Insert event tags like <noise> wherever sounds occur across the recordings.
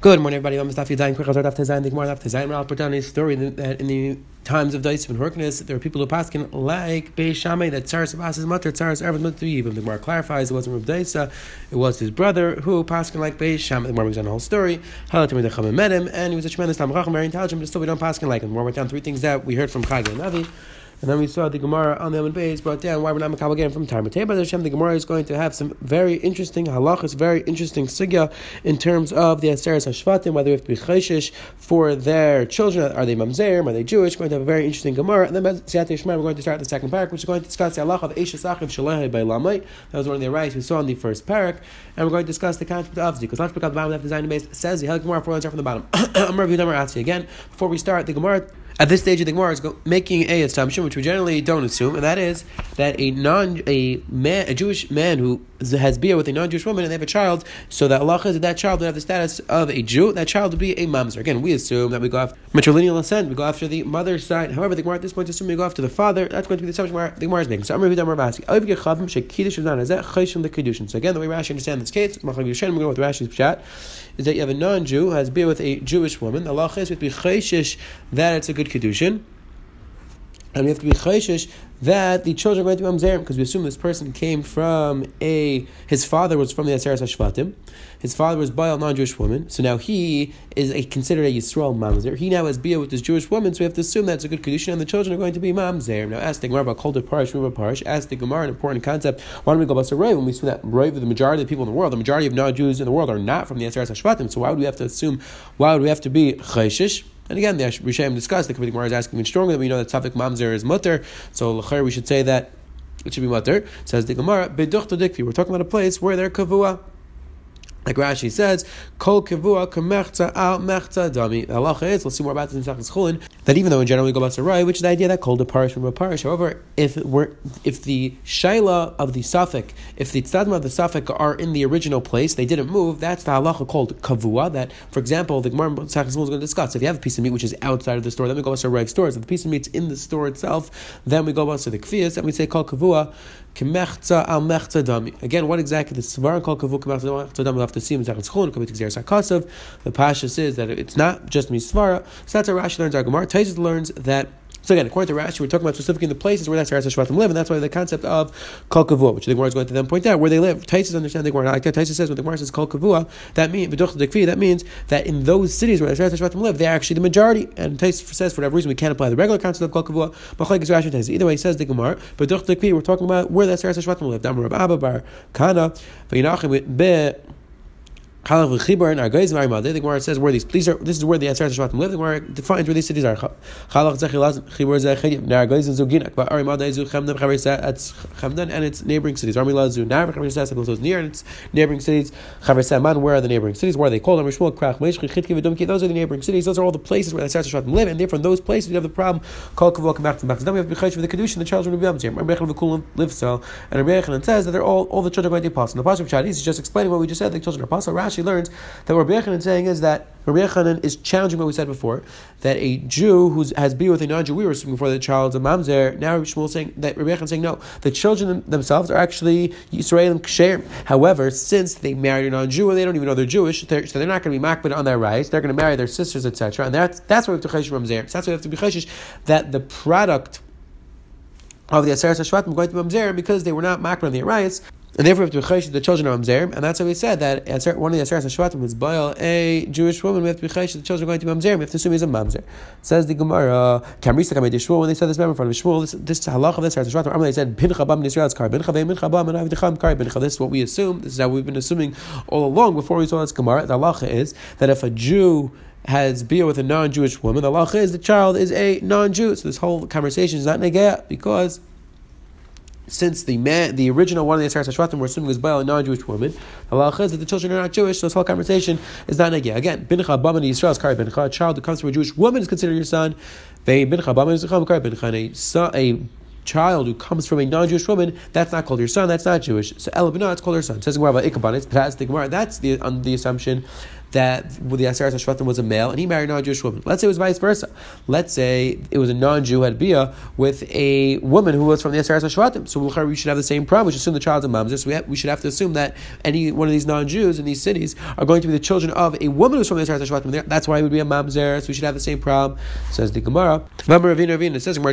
Good morning, everybody. I'm Mustafa Zayin. Quick, I'll start off Tezayin. The Gemara off Tezayin. I'll put down a story that uh, in the times of Daisim and Horkness, there are people who paskin like Beis Shammai that Tzaras Abbas is mutter, Tzaras Ervad mutter even. The Gemara clarifies it wasn't Rav Daisa, it was his brother who paskin like Beis Shammai. The Gemara goes on the whole story. Halatim the Chachamim met him, and he was a tremendous Tam Chacham, very intelligent, but still we don't paskin like him. The Gemara went down three things that we heard from Chag and Navi. And then we saw the Gemara on the Amid Beis brought down why we're not Makabal again from Tarmah. But Hashem, the Gemara is going to have some very interesting halachas, very interesting sigya in terms of the Aseres Hashvatim, whether we have to be chayshish for their children. Are they Mamzer? Are they Jewish? We're going to have a very interesting Gemara. And then Siyat we're going to start the second parak, which is going to discuss the halacha of Eshes Achiv Shalehe by Lamai. That was one of the rights we saw in the first parak. And we're going to discuss the concept of Because let's pick up the bottom the design base. Says the Hel Gemara, for start from the bottom. <coughs> I'm reviewing again. Before we start, the Gemara at this stage of the Gemara is making a assumption, which we generally don't assume, and that is that a non a man a Jewish man who has beer with a non-Jewish woman and they have a child, so that Allah that that child would have the status of a Jew. That child would be a mamzer. Again, we assume that we go after matrilineal ascent, we go after the mother's side. However, the Gemara at this point assumes we go after the father. That's going to be the assumption the Gemara is making. So going read Rashi. So again, the way Rashi understands this case, we go with Rashi's chat, is that you have a non-Jew has beer with a Jewish woman. The Allah with be that it's a good kedushin. And we have to be chayshish that the children are going to be mamzerim because we assume this person came from a his father was from the Aseres Hashvatim. His father was by a non-Jewish woman, so now he is a, considered a Yisrael mamzer. He now has bia with this Jewish woman, so we have to assume that's a good condition, and the children are going to be mamzer. Now, ask the Gemara about Kol Parish, Ruba Parish. Ask the Gemara an important concept. Why don't we go about Sarai when we assume that Rav, the majority of the people in the world, the majority of non-Jews in the world, are not from the Aseres Hashvatim? So why would we have to assume? Why would we have to be chayshish? And again, the Rishaim discussed, the Gemara is asking even stronger that we know that Safik Mamzer is mutter, so Lachar we should say that it should be mutter. Says the Gemara, Dikvi, we're talking about a place where they're kavua. Like Rashi says, Kol kivua kemechza al mechza dami. Halacha is, let's see more about this in Sachas Chulin, that even though in general we go about Sarai, which is the idea that kol de parish from a parish. However, if we're, if the shaila of the suffix, if the tzadma of the suffix are in the original place, they didn't move, that's the halacha called kavua, that, for example, the Gemara Chulin is going to discuss. If you have a piece of meat which is outside of the store, then we go about Sarai stores. If the piece of meat's in the store itself, then we go about the kfiyas, and we say kol kavua kemechza al mechza dami. Again, what exactly the svaran kol kavua kemechza al mechza dami, we'll have to see in Sachas Chulin, the Pasha says that it's not just Misvara. So that's how Rashi learns our Gemara. Taisus learns that so again, according to Rashi, we're talking about specifically the places where that's Eretz Shvatim live, and that's why the concept of Kol Kavua, which the Gemara is going to then point out, where they live. Taisus understands the Gemara. Like Taisus says, when the Gemara says Kol Kavua, that means that means that in those cities where Eretz Shvatim live, they're actually the majority. And Taisus says, for whatever reason, we can't apply the regular concept of Kol Kavua. Is Rashi Taisus. Either way, he says the Gemara, Dekvi, we're talking about where that's Eretz Shvatim live. Damar Abba Bar Kahana, Chalav v'chibar and Argais v'Arimad. The Gemara says where these. These are. This is where the Aseret Shvatim live. The Gemara defines where these cities are. Chalav zechilaz chibar zechiyim. Nargais and Zuginak. But Arimad is Chemdan Chaverisat. That's Chemdan and its neighboring cities. Armila zu Nar Chaverisat. Those near and its neighboring cities. Chaverisat Man. Where are the neighboring cities? Where are they called? Amrishmul Krach Meshchi Chitki v'Dumki. Those are the neighboring cities. Those are all the places where the Aseret Shvatim live. And therefore, in those places, we have the problem. Kol Kavok Mach Mach. Then we have to for the kedushin. The children of. Rabbi Yechon v'Kulam live so. And Yechon says that they're all all the children to be apostle. The pasuk of Chadis is just explaining what we just said. The children are. Rashi learns that Rabbi Yechanan is saying is that Rabbi Yechanan is challenging what we said before, that a Jew who has been with a non-Jew, we were assuming before the child's a mamzer, now Rabbi Shmuel saying that Rabbi Yechanan saying no, the children themselves are actually Yisrael and Ksher. However, since they married a non-Jew and they don't even know they're Jewish, they're, so they're not going to be makbid on their rights, they're going to marry their sisters, etc. And that's, that's why we have to cheshish mamzer. That's why we have to be cheshish, that the product of the Aseret Hashvatim going to mamzer because they were not makbid on the rights, and therefore, we have to be the children of Mamzerim, and that's how we said that one of the Aseres Hashvatim is Baal, a Jewish woman. We have to be the children are going to be Mamzerim. We have to assume he's a Mamzer. Says the Gemara, Kamrisa Kamei Shmuel. When they said this member in front of Shmuel, this, this halach of this Aseres Hashvatim. They said Pincha Bam Israel's Kar Pincha Ve Mincha Bam and Avidacham Kar Pincha. This is what we assume. This is how we've been assuming all along before we saw this Gemara. The halacha is that if a Jew has beer with a non-Jewish woman, the halacha is the child is a non-Jew. So this whole conversation is not negaya because since the man, the original one of the Aseret Hashvatim, we're assuming is by a non-Jewish woman, Allah says that the children are not Jewish, so this whole conversation is not again. Again, Bincha Baman Yisrael is Kari Bincha, a child who comes from a Jewish woman is considered your son. They Bincha Baman is Kari Bincha, a a child who comes from a non-Jewish woman, that's not called your son, that's not Jewish. So El it's called her son. Says Gemara about Ikaban, it's past the Gemara. That's the on the assumption that the Aseres Hashvatim was a male and he married a non-Jewish woman. Let's say it was vice versa. Let's say it was a non-Jew had bia with a woman who was from the Aseres Hashvatim. So we should have the same problem. We should assume the child's a mamzer. So we, have, we should have to assume that any one of these non-Jews in these cities are going to be the children of a woman who's from the Aseres Hashvatim. That's why it would be a mamzer. So we should have the same problem. Says the Gemara. Ravina It says for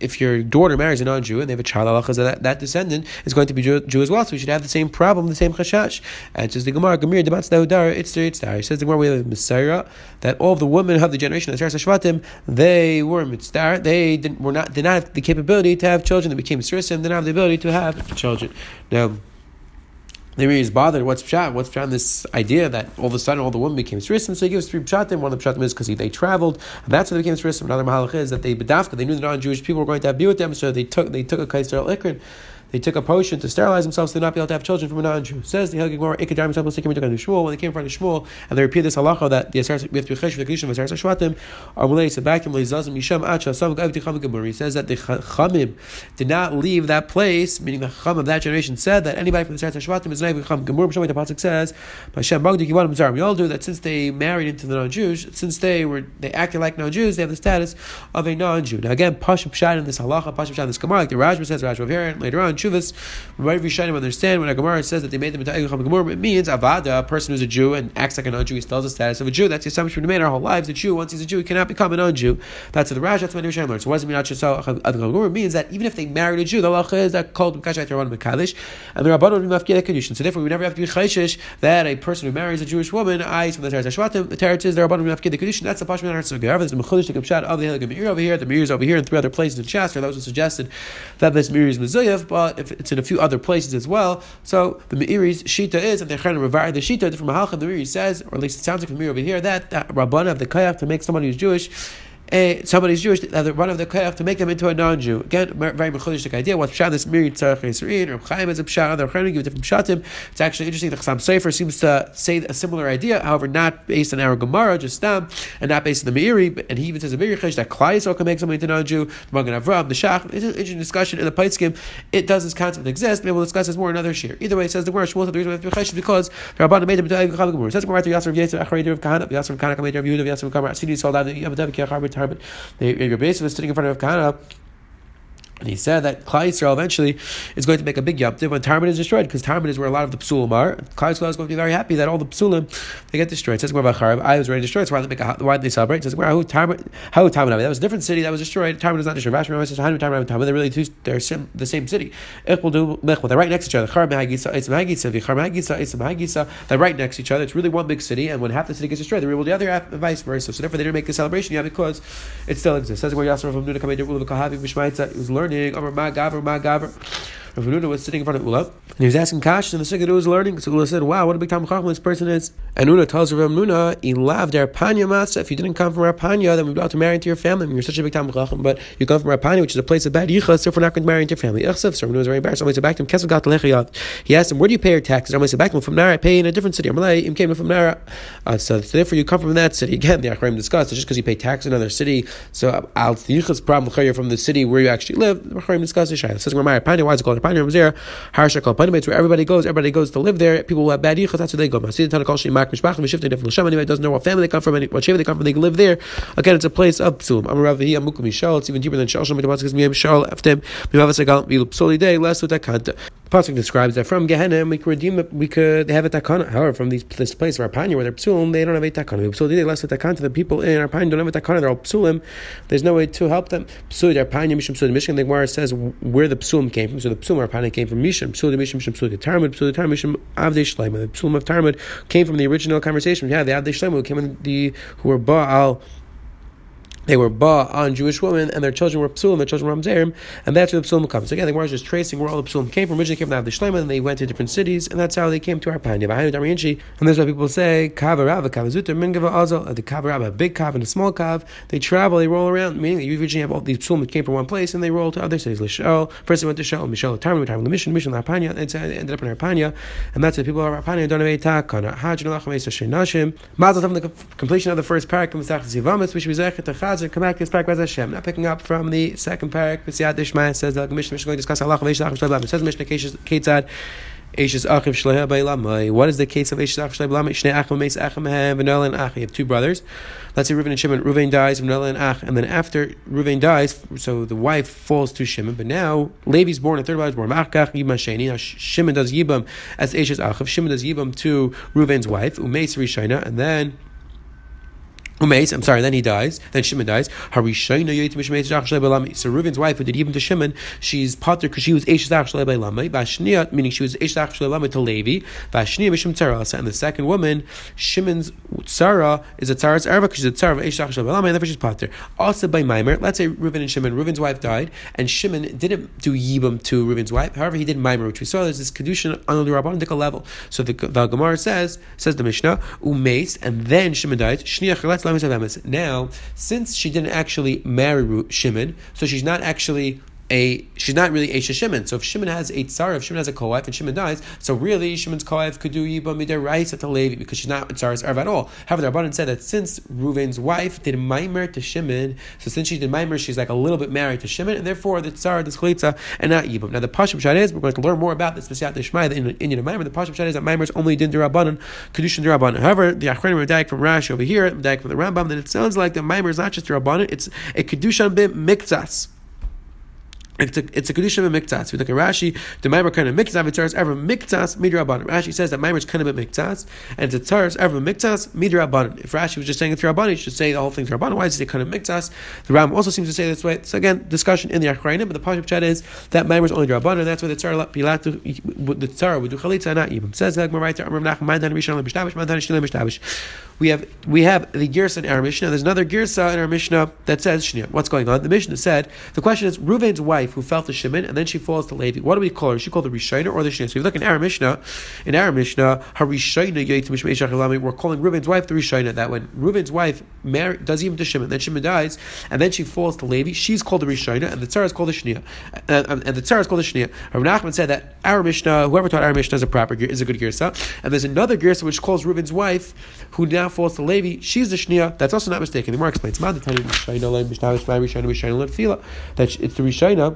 if your daughter marries a non-Jew and they have a child, that, that descendant is going to be Jew, Jew as well. So we should have the same problem, the same And says the Gemara, Gemir debat's Dahudar, it's there, it's there. He says the Gemara, we have Messiah, that all of the women of the generation of the Shvatim, they were mitzvah. They didn't, were not, did not have the capability to have children. They became Srissim, didn't have the ability to have children. Now, the Meiri is bothered. What's pshat? What's pshat? This idea that all of a sudden all the women became srisim. So he gives three pshatim. One of the pshatim is because they traveled. That's why they became srisim. Another mahalach is that they bedafka. They knew that non-Jewish people were going to have be with them, so they took they took a kaiser ikrin they took a potion to sterilize themselves so they'd not be able to have children from a non-Jew. Says the Hilgig Gemara, Ikadar Mishabel Sikim Shmuel, when they came front of Shmuel, and they repeated this halacha that the Asar, we have to be chesh for the Kedishim of Asar Shvatim, are mulei sebakim leizazim yisham acha sam gav ticham gemur. He says that the Chamim did not leave that place, meaning the Chacham of that generation said that anybody from the Asar Shvatim is not Chacham gemur. B'shem the pasuk says, Hashem Magdi. We all do that since they married into the non-Jews, since they were they acted like non-Jews, they have the status of a non-Jew. Now again, Pashup Pshat in this halacha, Pashup Pshat in this Gemara, like the Rajma says, Rajma here, later on, Chuvas. Right Rishonim understand when a Gemara says that they made them into Gemara, it means Avada, a person who's a Jew and acts like a non-Jew, he still has the status of a Jew. That's the assumption we made our whole lives. A Jew, once he's a Jew, he cannot become a non-Jew. That's what the Rash, that's what Rishonim learned. So what does it mean? Gemara means that even if they married a Jew, the halacha is that called Mekashay Rabban Mekadish, and the Rabban would be mafkid kedushin. So therefore, we never have to be chayshish that a person who marries a Jewish woman, eyes from the Teretz Hashvatim, the Teretz is the Rabban would be mafkid kedushin. That's the Pashman of However, there's the Mechulish the Kapshat of the Meiri over here, the Meiri is over here, and three other places in Shastra. Those who suggested that this Meiri is Mizuyev, but if it's in a few other places as well, so the Meiri's Shita is and trying to the Shita from Mahalcha. The Meiri says, or at least it sounds like from Meiri over here, that, that Rabbana of the Kayach to make someone who's Jewish uh, somebody's Jewish, one of the koyach to make them into a non-Jew. Again, very mechudishik idea. What's pshat this Meiri tzarech yisrael or Chaim is a pshat. Other Chaim give different pshatim. It's actually interesting. The Chassam Sofer seems to say a similar idea, however, not based on our Gemara, just them, and not based on the Meiri. And he even says a Meiri chesh that Klai can make somebody into non-Jew. The Magen Avram, the Shach. It's an interesting discussion in the Paiskim. It does this concept exist? Maybe we'll discuss this more another shir. Either way, it says the Gemara Shmuel the reason we have to because the Rabbanan made him into a Gemara. Says Gemara to Yasser of Acharei of Kahana, Yasser of Kahana, Kamed of Yehuda, Yasser of Kamar. Sold out the Yabadav Kiachar B'Tarbet. But your base was sitting in front of Kahana. And he said that Klal Yisrael eventually is going to make a big yom when Talmud is destroyed, because Talmud is where a lot of the psulim are. Klal Yisrael is going to be very happy that all the psulim they get destroyed. It says where I was ready to destroy. So why did they make a, why did they celebrate? It says where how Talmud that was a different city that was destroyed. Talmud is not destroyed. Rashi says how Talmud Talmud they're really two, they're sim, the same city. They're right next to each other. They're right next to each other. It's really one big city, and when half the city gets destroyed, they're able the other half, vice versa. So therefore, they didn't make the celebration yet because it still exists. It says where Yasser from Nuna Kamed was learning. Gaver, Gaver. Rav Nuna was sitting in front of Ula, and he was asking Kash, and the second was learning. So Ula said, "Wow, what a big time this person is." And Ula tells Rav Nuna, "He loved Arpanya Matzah. If you didn't come from Arpanya, then we'd be able to marry into your family. I mean, you're such a big time Chacham, but you come from Arpanya, which is a place of bad yichas, so if we're not going to marry into your family." So Rav Nuna was very embarrassed. Said back to him, "Kesel got He asked him, "Where do you pay your taxes?" Somebody said back to him, "From Nara, I pay in a different city." Him came from Nara, uh, so, so therefore you come from that city. Again, the Achraim discussed it's just because you pay tax in another city. So al the yichas problem from the city where you actually live. The Achraim discussed Shayla. Says why is it called Arpanya? Ramzir. Harsha Kol Panim, where everybody goes, everybody goes to live there. People who have bad yichus, that's where they go. Masid Tana Kol Shemak Mishpach Mishifte Nefel Shem. Anybody doesn't know what family they come from, what shape they come from, they live there. Again, it's a place of psulim. Amaravi Amukum Mishal. It's even deeper than Shal Shem. Because Miyam Shal Aftem Mivavas Agal Milu Psoli Day less with that kanta. Pasuk describes that from Gehenna we could redeem it, we could they have a takana. However, from these, this place of Arpanya where they're psulim, they don't have a takana. Psuli they less with takana. The people in Arpanya don't have a takana. They're all psulim. There's no way to help them. Psuli Arpanya Mishum Psuli Mishkan. The Gemara says where the psulim came from. So the psulim Arpanya came from Mishum Psuli Mishum Mishum Psuli Tarmud Psuli Tarmud Mishum Avdei Shleima. The psulim of Tarmud came from the original conversation. Yeah, the Avdei Shleima who came in the who were Baal they were ba on Jewish women, and their children were psulim, their children were amzerim, and that's where the psulim comes. So again, the Gemara is just tracing where all the psulim came from. Originally came from the Shlema, and they went to different cities, and that's how they came to our Panya. And that's why people say kavarava, kavazuta, mingava azal, uh, the kavarava, a big kav and a small kav. They travel, they roll around, meaning that you originally have all these psulim that came from one place, and they roll to other cities. Lishol, first they went to Shol, Mishal, Tarmi, Tarmi, mission, mission, Arpanya, and uh, it ended up in Arpanya, and that's why people are Arpanya don't have a takana. Hajj, Nalacham, Esa, Shenashim, Mazel the completion of the first parak, Mesach, Zivamis, which we zechet, Chazer, come back to this parak. Bez Hashem. Now picking up from the second parak, B'siyat Dishma says the Mishnah is going to discuss Allah It says Mishnah Ketzad Eishes Achiv Shleha Bailamai. What is the case of Eishes Achiv Shleha Bailamai? Shnei Achim Meis Achim Hem Vanilla and Ach. You have two brothers. Let's say Reuven and Shimon. Reuven dies, Vanilla and Ach, and then after Reuven dies, so the wife falls to Shimon. But now Levi's born, a third brother is born. Achkach Yibam Sheni. Now Shimon does Yibam as Eishes Achiv. Shimon does Yibam to Reuven's wife, Umeis Rishina, and then Umeis, I'm sorry, then he dies, then Shimon dies. So Reuven's wife, who did even to Shimon, she's potter because she was Shalei Lamai, Vashnia, meaning she was Eshach Shalei Lamai to Levi, Vashnia Mishim Tzara. And the second woman, Shimon's Tzara, is a Tzara's Erva because she's a Tzara of Eshach Shalei Lamai, and therefore she's potter. Also by Maimer, let's say Reuven and Shimon, Reuven's wife died, and Shimon didn't do Yibam to Reuven's wife, however, he did Maimer, which we saw there's this Kedushin on the Rabban level. So the, the Gemara says, says the Mishnah, Umeis, and then Shimon died, Shniach now, since she didn't actually marry Shimon, so she's not actually a she's not really Esha Shimon. So if Shimon has a tsar, if Shimon has a co-wife and Shimon dies, so really Shimon's co-wife could do Yiba Midar Rice at the Levi because she's not a tsar's Arv at all. However, the Rabbanan said that since Reuven's wife did Maimer to Shimon, so since she did Maimer, she's like a little bit married to Shimon, and therefore the tsar is Chalitza and not Yiba. Now the Pashim Shad is, we're going to learn more about this Mesiat Nishmai, the Indian of Maimer. The Pashim Shad is that Maimer is only Din Rabbanan, Kedushin Rabbanan. However, the Achronim Radak from Rashi over here, Radak from the Rambam, then it sounds like the Maimer is not just Rabbanan, it's a Kedushan Bim Mikzas. It's a it's a miktas. We look at Rashi. The maimer kind of miktas. It's ever miktas midrabanan. Rashi says that maimer is kind of miktas, and tars ever miktas midrabanan. If Rashi was just saying it's rabbanan, he should say the whole thing's rabbanan. Why does say kind of miktas? The Ram also seems to say this way. So again, discussion in the Achrayim, but the pasuk chat is that maimer is only rabbanan, and that's why the tzar pilatu the tzar would do chalitza not even. Says there. Amram Rishon. We have we have the girsa in our Mishnah. There's another girsa in our Mishnah that says Shnia. What's going on? The Mishnah said the question is Ruvain's wife who fell to Shimon and then she falls to Levi. What do we call her? She called the Rishayna or the Shnia? So if you look in our Mishnah, in our Mishnah, Harishayna we're calling Ruvain's wife the Rishayna. That when Ruvain's wife marry, does even to Shimon, then Shimon dies, and then she falls to Levi, she's called the Rishayna, and the Tzara is called the Shnia. And, uh, and, um, and the Tzara is called the Shnia. Rav Nachman said that our Mishnah, whoever taught our Mishnah is a proper is a good girsa, and there's another girsa which calls Reuben's wife, who now falls to Levi, she's the Shnia. That's also not mistaken. The more explains that it's the Rishayna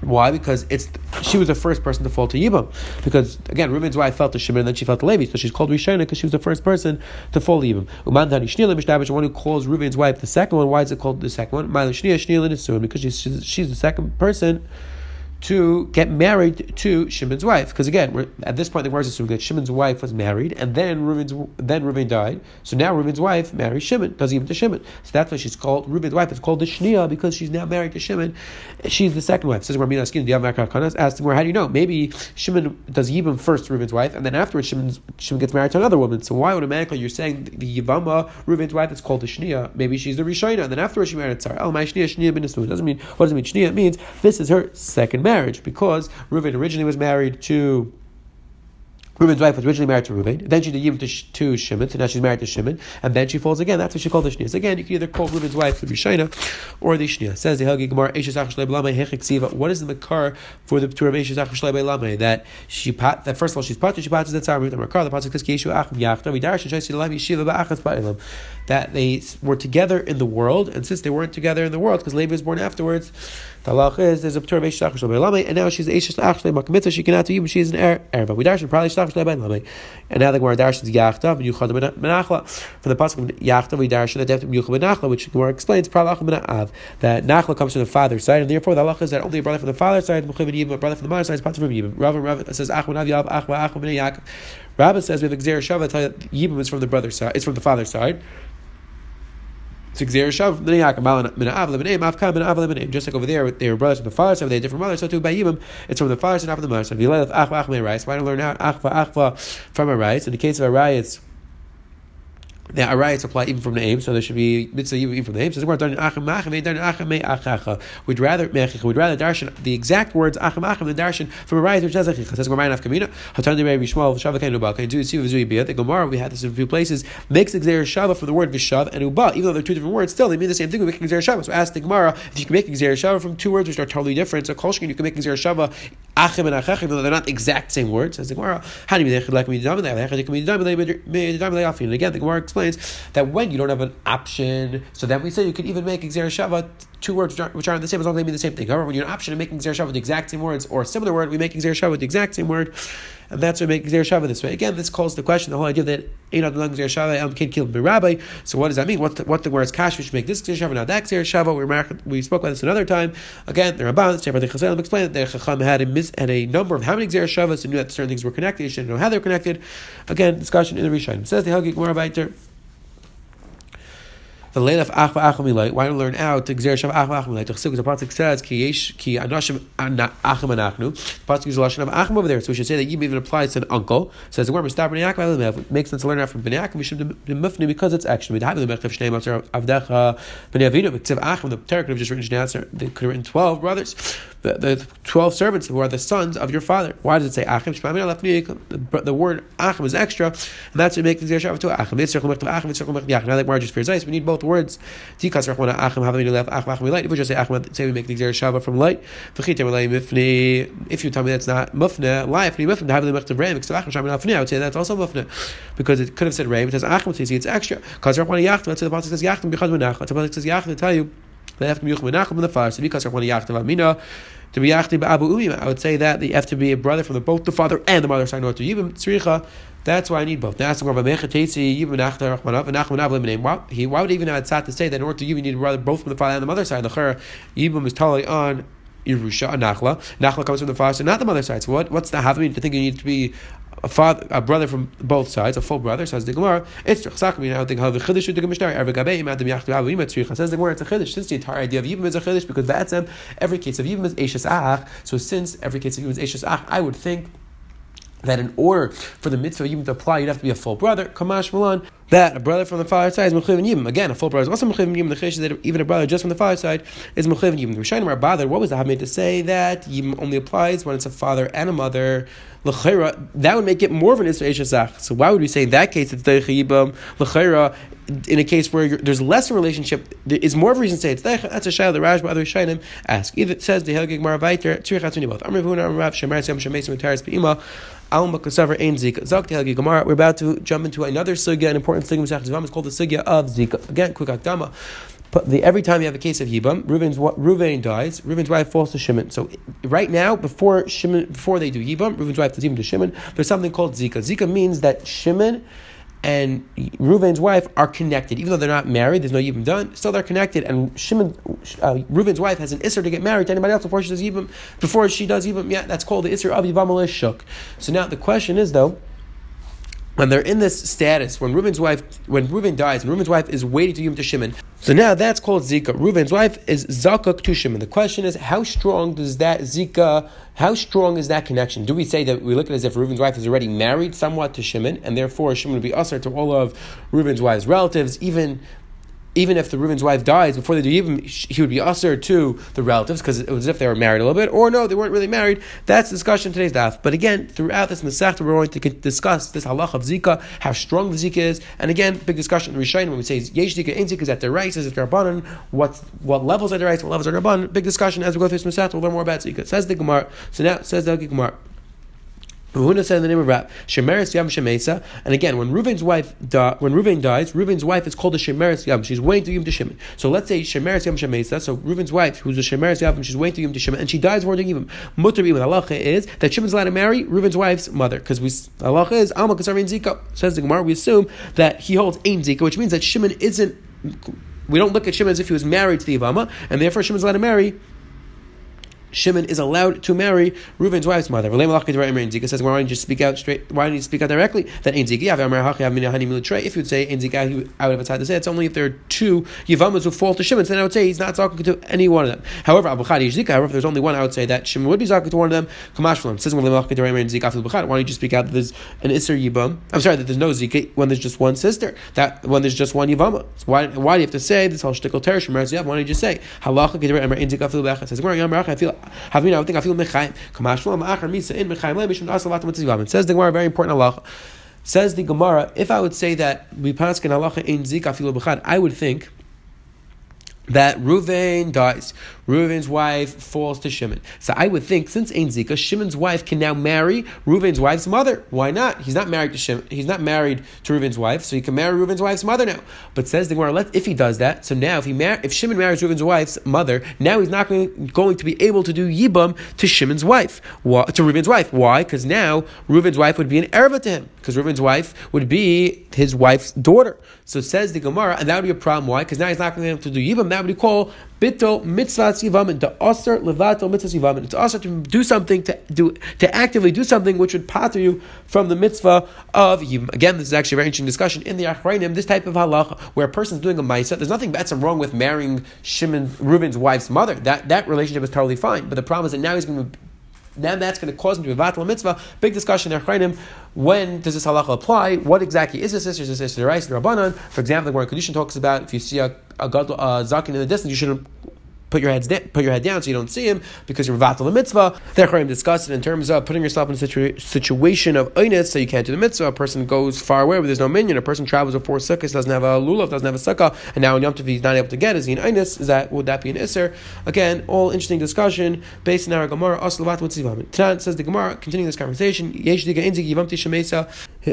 why? Because it's she was the first person to fall to Yibam. Because again, Reuben's wife fell to Shimon and then she fell to Levi, so she's called Rishona because she was the first person to fall to Yibam. Umandani Shnila Mishtabish, one who calls Reuben's wife the second one. Why is it called the second one? Mila Shnia Shnila Nisun, because she's, she's the second person to get married to Shimon's wife. Because again, at this point, the is assuming that Shimon's wife was married, and then Reuben's, then Reuben died. So now Reuben's wife marries Shimon, does even to Shimon. So that's why she's called Reuben's wife. It's called the Shnia because she's now married to Shimon. She's the second wife. Says Ramina Skin, the Amakakanas asked him, how do you know? Maybe Shimon does Yibam first to Reuben's wife, and then afterwards Shimon, Shimon gets married to another woman. So why automatically you're saying the Yivama, Reuben's wife, is called the Shnia? Maybe she's the Rishona, and then afterwards she married Tzar. Oh, my Shnia, Shnia bin Doesn't mean what does it mean? Shnia means this is her second marriage because Reuven originally was married to Reuben's wife was originally married to Reuben, then she did Yibam to, to Shimon, so now she's married to Shimon, and then she falls again. That's what she called the Shnia. So again, you can either call Reuben's wife the Rishina or the Shnia. Says the Helgi Gemara, What is the Makar for the Torah of Eshes That she that first of all she's patched, she patches that Tzar, the Makar, the Pasuk says, Keshu Achim Yachta, Vidar, Shashai Silav Yeshiva Ba'achas Ba'ilam. That they were together in the world, and since they weren't together in the world, because Levi was born afterwards, the halach is there's a Torah of Eshes Achim and now she's Eshes Achim Makmitzah, she cannot do Yibam, she's an er, Erva. We darshan probably and now the Gemara darshans Yachta v'Yuchad Benachla. From the pasuk of Yachta we darshan to Yuchad Benachla, which Gemara explains Pralach Benav that Nachla comes from the father's side, and therefore the halacha is that only a brother from the father's side, Mechuv Yibam, a brother from the mother's side is Pater from Yibam. Rav Rav says Achma Nav Yav Achma Achma Yaakov. Rabbi says we have Xer Shava. Yibam is from the brother's side. It's from the father's side. Just like over there, they were brothers from the father's side, they had different mothers. So too by Yibam, it's from the father's side, not from the mother's side. Why don't learn out achva achva from a rice? In the case of a rice, the arayats apply even from the aim, so there should be mitzvah even from the aim. So we're done achim. We'd rather. We'd rather darshan the exact words achim achim than darshan from a riot which says achicha. Says Gemara of Kamina. Hatan de Rabbi Shmuel v'shavah ubal. Can do see v'zui biyah. The Gemara we had this in a few places makes exer shava from the word v'shav and uba. Even though they're two different words, still they mean the same thing. We make exer shava. So ask the Gemara if you can make exer shava from two words which are totally different. So kolshkin you can make exer shava achim and achachim, though they're not exact same words. Says the Gemara. How do you like me? Again, the Gemara explains that when you don't have an option, so then we say you could even make Xer Shava two words which, are, which aren't the same as long as they mean the same thing. However, when you're an option of making Xer Shava the exact same words or a similar word, we make Xer Shava the exact same word. And that's what makes Shava this way. Again, this calls the question, the whole idea that Einad Lang Xer Shava El Kid Killed Rabbi. So what does that mean? What the, what the words which make this Shava, not that Shava? We, we spoke about this another time. Again, the Rabban, the Chazalim explained that the Chacham had a, mis, had a number of how many Xer Shavas and knew that certain things were connected. You should know how they're connected. Again, discussion in the Rishayim. Says the Hagik Gemara the leil of ach v'ach milay. Why don't learn out the gzer shav ach? The pasuk says ki yesh ki anashim achim anachnu. The pasuk a lashon of achim over there, so we should say that yib even applies to an uncle. So says the word mistab b'nei yaakov. It makes sense to learn out from b'nei yaakov. We should be mufni because it's. We have the mechav shnei matzar avdecha b'nei avinu. Tziv achim, the Torah could have just written answer. They could have written twelve brothers the, the 12 servants who are the sons of your father. Why does it say Achim? The, the word Achim is extra, and that's what makes the Shav to Achim. Now that Marge is for we need both words. If we just say Achim, say we make the Shava from light. If you tell me that's not Mufne, why? If you Mufne, have Achim I would say that's also Mufne. Because it could have said Ram, it says Achim, so it's extra. Because Rachman Yachtim, let's say the Pasuk says Yachtim, because Menach. The Pasuk says Yachtim tell you. They have to be Menachem in the fire. So because one Yachtav Amina, to be Yachtav Abu Umim, I would say that you have to be a brother from the, both the father and the mother side. to Yibim Tzricha. That's why I need both. Now, ask the Why he why would even have tzat to say that in order to you, you need a brother both from the father and the mother side? The Chur Yibim is totally on Yerusha, Nachla. Nachla comes from the father side, not the mother side. So what, what's the having to think you need to be a father, a brother from both sides, a full brother, says the Gemara, it's Tzachsakmi. I think how the Chiddush the Mishnah, every Gabe, Madam Yachtu Avu Yimat Says the Gemara, it's a Chiddush. Since the entire idea of Yibim is a Chiddush, because that's every case of Yibim is Eishes Ach. So since every case of Yibim is Eishes Ach, I would think that in order for the mitzvah even to apply, you'd have to be a full brother. Kamash Milan. That a brother from the father's side is mechiv yibim. Again, a full brother is also mechiv yibim. The chesh that even a brother just from the father's side is mechiv yibim. The Rishonim are bothered. What was the Hamid to say that yibim only applies when it's a father and a mother? L'chayra, that would make it more of an isra. So why would we say in that case it's deich yibim? L'chayra, in a case where there's less a relationship, there is more of a reason to say it's deich. That's a shayla the Raj, other shaylim ask. Either it says the helgig maravaiter, tzurich hatzuni both. Amr v'huna amrav shemer yam shemesim v'taris be'ima. We're about to jump into another sugya, an important sugya. It's called the sugya of Zika. Again, quick akdama. The, every time you have a case of Yibam, Reuven's, Reuven dies, Reuven's wife falls to Shimon. So right now, before Shimon, before they do Yibam, Reuven's wife Yibam to Shimon, there's something called Zika. Zika means that Shimon and Reuven's wife are connected, even though they're not married. There's no yibum done. Still, they're connected. And Shimon, uh, Reuven's wife has an isser to get married to anybody else before she does yibum. Before she does yibum, yeah, that's called the isser of yivam shuk. So now the question is though when they're in this status, when Reuben's wife, when Reuben dies, and Reuben's wife is waiting to give him to Shimon, so now that's called Zika. Reuben's wife is Zakuk to Shimon. The question is, how strong does that Zika, how strong is that connection? Do we say that we look at it as if Reuben's wife is already married somewhat to Shimon, and therefore Shimon would be usher to all of Reuben's wife's relatives, even even if the Reuven's wife dies before they do even, he would be usher to the relatives because it was as if they were married a little bit, or no, they weren't really married. That's the discussion today's daf. But again, throughout this Masechta, we're going to discuss this halach of Zika, how strong the Zika is, and again, big discussion in Rishayin when we say Yesh Zika, in Zika is at the right, says it's Rabbanan, what what levels are the right, what levels are Rabbanan. Big discussion as we go through this Masechta, we'll learn more about Zika. Says the Gemara. So now says the Gemara. Huna said in the name of Rab, Shemeres Yam Shemesa. And again, when Reuven's wife di- when Reuven dies, Reuven's wife is called a Shemeres Yam. She's waiting to him to Shimon. So let's say Shemeres Yam Shemesa. So Reuven's wife, who's a Shemeres Yam, she's waiting to him to Shimon, and she dies before him. Mutter the halacha is that Shimon's allowed to marry Reuven's wife's mother because we halacha is Alma Kasarin Zika. Says the Gemara, we assume that he holds Ein Zika, which means that Shimon isn't. We don't look at Shimon as if he was married to the Ivama, and therefore Shimon's allowed to marry Shimon is allowed to marry Reuven's wife's mother. Zika says, why don't you just speak out straight? Why don't you speak out directly? That Ein Zika, if you would say Ein Zika, I would have had to say it's only if there are two Yivamas who fall to Shimon, so then I would say he's not talking to any one of them. However, Abu Khadi Zika, however, if there's only one, I would say that Shimon would be talking to one of them. Kamash says, why don't you just speak out that there's an Isser Yivam? I'm sorry, that there's no Zika when there's just one sister. That when there's just one Yivama. So why, why do you have to say this whole shtickle teresh? Why don't you just say Halacha Ein Zika Says, I feel Havina, I think I feel mechaim. Kamashma ma'achar misa in mechaim le mishum asalat mitzivam. It says the Gemara, very important halacha. Says the Gemara, if I would say that we paskin halacha in zik afilu b'chad, I would think that Ruvain dies. Reuven's wife falls to Shimon. So I would think, since Ein Zika, Shimon's wife can now marry Reuven's wife's mother. Why not? He's not married to Shimon. He's not married to Reuven's wife, so he can marry Reuven's wife's mother now. But says the Gemara, if he does that, so now if he mar- if Shimon marries Reuven's wife's mother, now he's not going, to be able to do Yibam to Shimon's wife, to Reuven's wife. Why? Because now Reuven's wife would be an erva to him, because Reuven's wife would be his wife's daughter. So says the Gemara, and that would be a problem. Why? Because now he's not going to be able to do Yibam. That would be called Bito mitzvah yivamin, the aser levato mitzvah yivamin. It's also to do something to do to actively do something which would pater you from the mitzvah of yibam. Again, this is actually a very interesting discussion in the Achrayim. This type of halacha where a person is doing a ma'isa, there's nothing bad wrong with marrying Shimon Reuben's wife's mother. That that relationship is totally fine. But the problem is that now he's going to then that's going to cause him to be vatal mitzvah. Big discussion there, Achreinim. When does this halacha apply? What exactly is this? Is this sister rice rabbanon? For example, the where Kedushin talks about if you see a, a, a zakin in the distance, you shouldn't put your heads put your head down so you don't see him because you're vatal the mitzvah. Therefore, I'm discussing in terms of putting yourself in a situa- situation of oinus, so you can't do the mitzvah. A person goes far away where there's no minion. A person travels with four doesn't have a lulav, doesn't have a sukkah, and now in Yom Tov he's not able to get. Is he an? Is that would that be an iser? Again, all interesting discussion based in our Gemara. Tanan says the Gemara, continuing this conversation.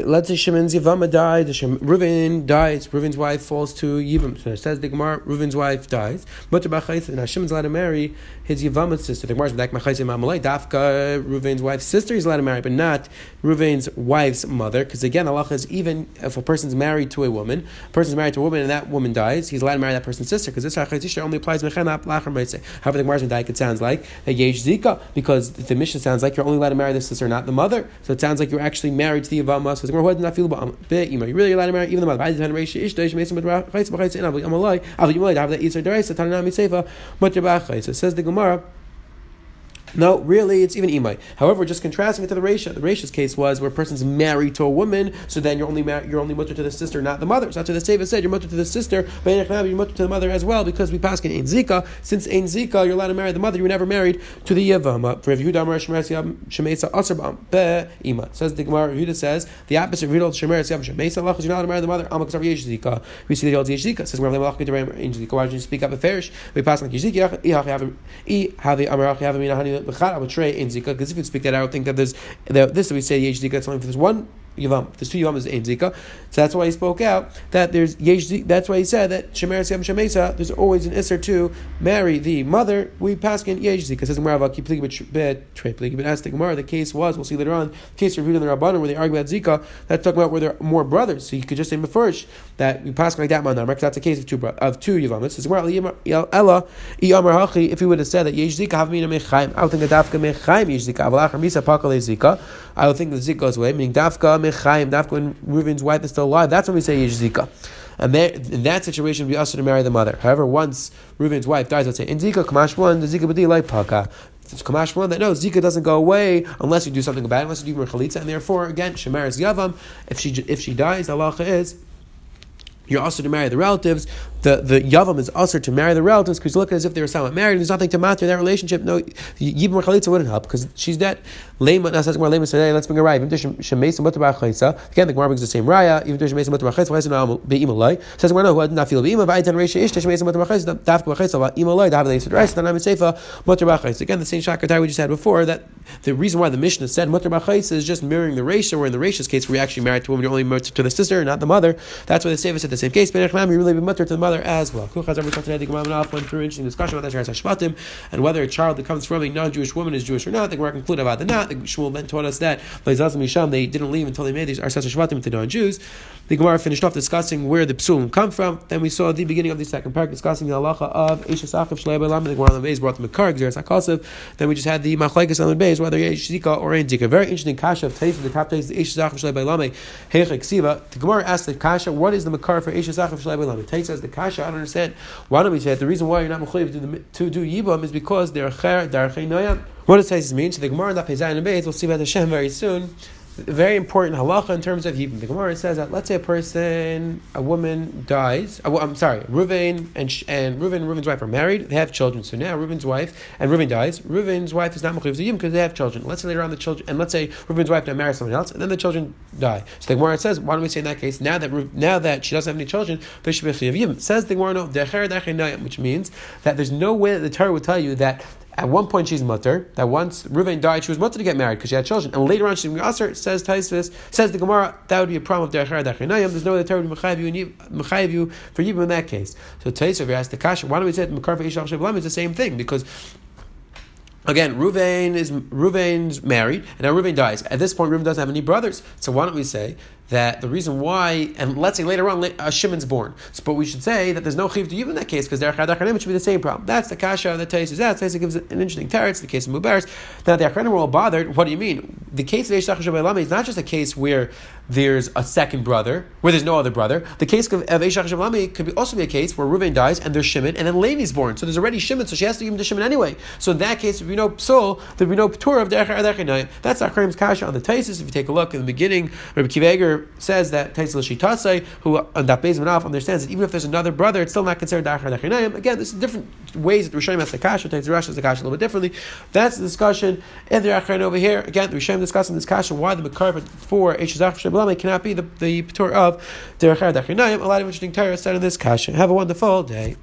Let's say Shimon's Yivama died. Reuven dies. Reuven's wife falls to Yivam. So it says the Gemara. Reuven's wife dies. Mutter b'chayis. And allowed to marry his Yavamah sister. The Gemara is like Dafka, Reuven's wife's sister, he's allowed to marry, but not Reuven's wife's mother. Because again, Allah is even if a person's married to a woman, a person's married to a woman and that woman dies, he's allowed to marry that person's sister. Because this Hachayzisha only applies Mechanap Lachar Meise. However, the Gemara is it sounds like a Yesh Zika, because the mission sounds like you're only allowed to marry the sister, not the mother. So it sounds like you're actually married to the Yavamah. So the Gemara, not feel about You're really allowed to marry even the mother. So it says the Gemara. No, really, it's even imay. However, just contrasting it to the Resha. The Resha's case was where a person's married to a woman, so then you're only mar- you're only mutter to the sister, not the mother. So after the Seifa said you're mutter to the sister, but you're mutter to the mother as well because we pass in Ein Zika. Since Ein Zika, you're allowed to marry the mother. You were never married to the Yavama. For Shemesa says the Gemara. Yehuda says the opposite of Yehuda Shemer Shemesa Allah you're not allowed to marry the mother. Amak Zika. We see the old Yesh Zika says. Why don't you speak up a farish? We pass Zika. I have I because if you speak that, I would think that there's that this we say Yesh Zika, it's only if there's one Yavam. There's two Yavam is Ein Zika. So that's why he spoke out that there's Yesh That's why he said that Shemer Yam Shemesa, there's always an Isser to marry the mother. We pass in Yesh Zika. Says Gemara, keep bed trey pligi but ask the Gemara. The case was, we'll see later on, the case reviewed in the Rabbanon where they argue about Zika, that's talking about where there are more brothers. So you could just say first that we pass like that man because that's a case of two of two Yavam. Says Gemara, Ella, Hachi, if he would have said that Yesh Zika have mina mechaim, I would think that Dafka mechaim Yesh Zika, I would think the Zika goes away, meaning Dafka Mechaim, Dafka when Reuven's wife is still alive, that's when we say Yesh Zika. And there, in that situation, we also to marry the mother. However, once Reuven's wife dies, let's say in Zika, Kamash one, the Zika b'di like Paka. It's Kamash one that no Zika doesn't go away unless you do something about it, unless you do Chalitza, and therefore again Shemer is Yavam. If she if she dies, the halacha is you're also to marry the relatives. The the yavam is also to marry the relatives because you look as if they were somewhat married. There's nothing to matter in that relationship. No, Yibam Chalitza wouldn't help because she's dead. Lema now says Lema today. Let's bring a raya. Mutar. Again, the Gemara brings the same raya. Even Shemesa Mutar Chalitza. Why is it not Be'imalai? Says we're no who not feel Be'ima. Va'aytan Reisha Ishta Shemesa Mutar Chalitza. Dafka Chalitza. Imalai. Dahav Leisad Reis. Then I'm Seifa Mutar Chalitza. Again, the same shakatai we just had before. That the reason why the Mishnah said Mutar Chalitza is just mirroring the Reisha. Where in the Reisha's case, we actually married to a woman, you're only married to the sister, not the mother. That's why the Seifa said the same case. But you really be mutter to the mother as well. Kuchaz every today the Gemara went through interesting discussion about that Shvatim and whether a child that comes from a non-Jewish woman is Jewish or not. The Gemara concluded about the not. The Shmuel taught us that they didn't leave until they made these Arsas Shvatim to non-Jews. The Gemara finished off discussing where the psulim come from. Then we saw the beginning of the second part discussing the halacha of Eishes Achiv Shlei B'Lam. The Gemara on the base brought the Makar Gzeres Hakasiv. Then we just had the Machlekes on the base whether Eish Zika or Ein Zika. Very interesting kasha of Taisa. The top Taisa Eishes Achiv Shlei B'Lam. Heichek Siva. The Gemara asked the kasha, what is the Makar for Eishes Achiv Shlei B'Lam? Taisa says the kasha. I don't understand. Why don't we say? The reason why you're not mechayiv to, to do yibam is because they're cher darchei noyam. What does Taisus mean? So the Gemara in that Pezayin and Beis, we'll see about the Shem very soon. Very important halacha in terms of Yibam. The Gemara says that let's say a person, a woman dies. Uh, I'm sorry, Reuven and and Reuven Reuven's wife are married. They have children. So now Reuven's wife and Reuven dies. Reuven's wife is not mechuyev Yibam because they have children. Let's say later on the children, and let's say Reuven's wife now marries someone else, and then the children die. So the Gemara says, why don't we say in that case now that now that she doesn't have any children, they should be mechuyev. Says the Gemara no, which means that there's no way that the Torah would tell you that at one point she's mutter. That once Ruvain died, she was mutter to get married because she had children, and later on she's to ask. Says Taisvis, says the Gemara, that would be a problem of derechar dachinayim. There's no way the Torah would mechayev you, mechayev you for yibum in that case. So Taisvis, if you ask the kasha, why don't we say mekar ishal sheblam? It's the same thing because Again, Ruvain is Ruvain's married, and now Ruvain dies. At this point, Ruvain doesn't have any brothers. So why don't we say that the reason why, and let's say later on, uh, Shimon's born, so, but we should say that there's no chiv to you in that case because derech it should be the same problem. That's the kasha that Tais is that. Tais gives an interesting teretz. The case of Mubaris. Now the Acharonim were all bothered. What do you mean? The case of Shabbat is not just a case where there's a second brother, where there's no other brother. The case of Eishtach Shabbat could be also be a case where Reuven dies and there's Shimon, and then Levi's born. So there's already Shimon, so she has to give him to Shimon anyway. So in that case, if you know psul, there would be no Torah of derech That's Acharonim's kasha on the Taisis. If you take a look in the beginning, Rabbi Kiva says that Taisel Shitasai, who on that Bez Manaf understands that even if there's another brother, it's still not considered Dachar Dachinayim. Again, there's different ways that Rishayim has the Kasha, Taisel Rashi has the Kasha a little bit differently. That's the discussion in the Acharon over here. Again, the Rishayim discussing this Kasha, why the Makar for Eshazach Shabbalame cannot be the, the Patur of Derechar Dachinayim. A lot of interesting Torah said in this Kasha. Have a wonderful day.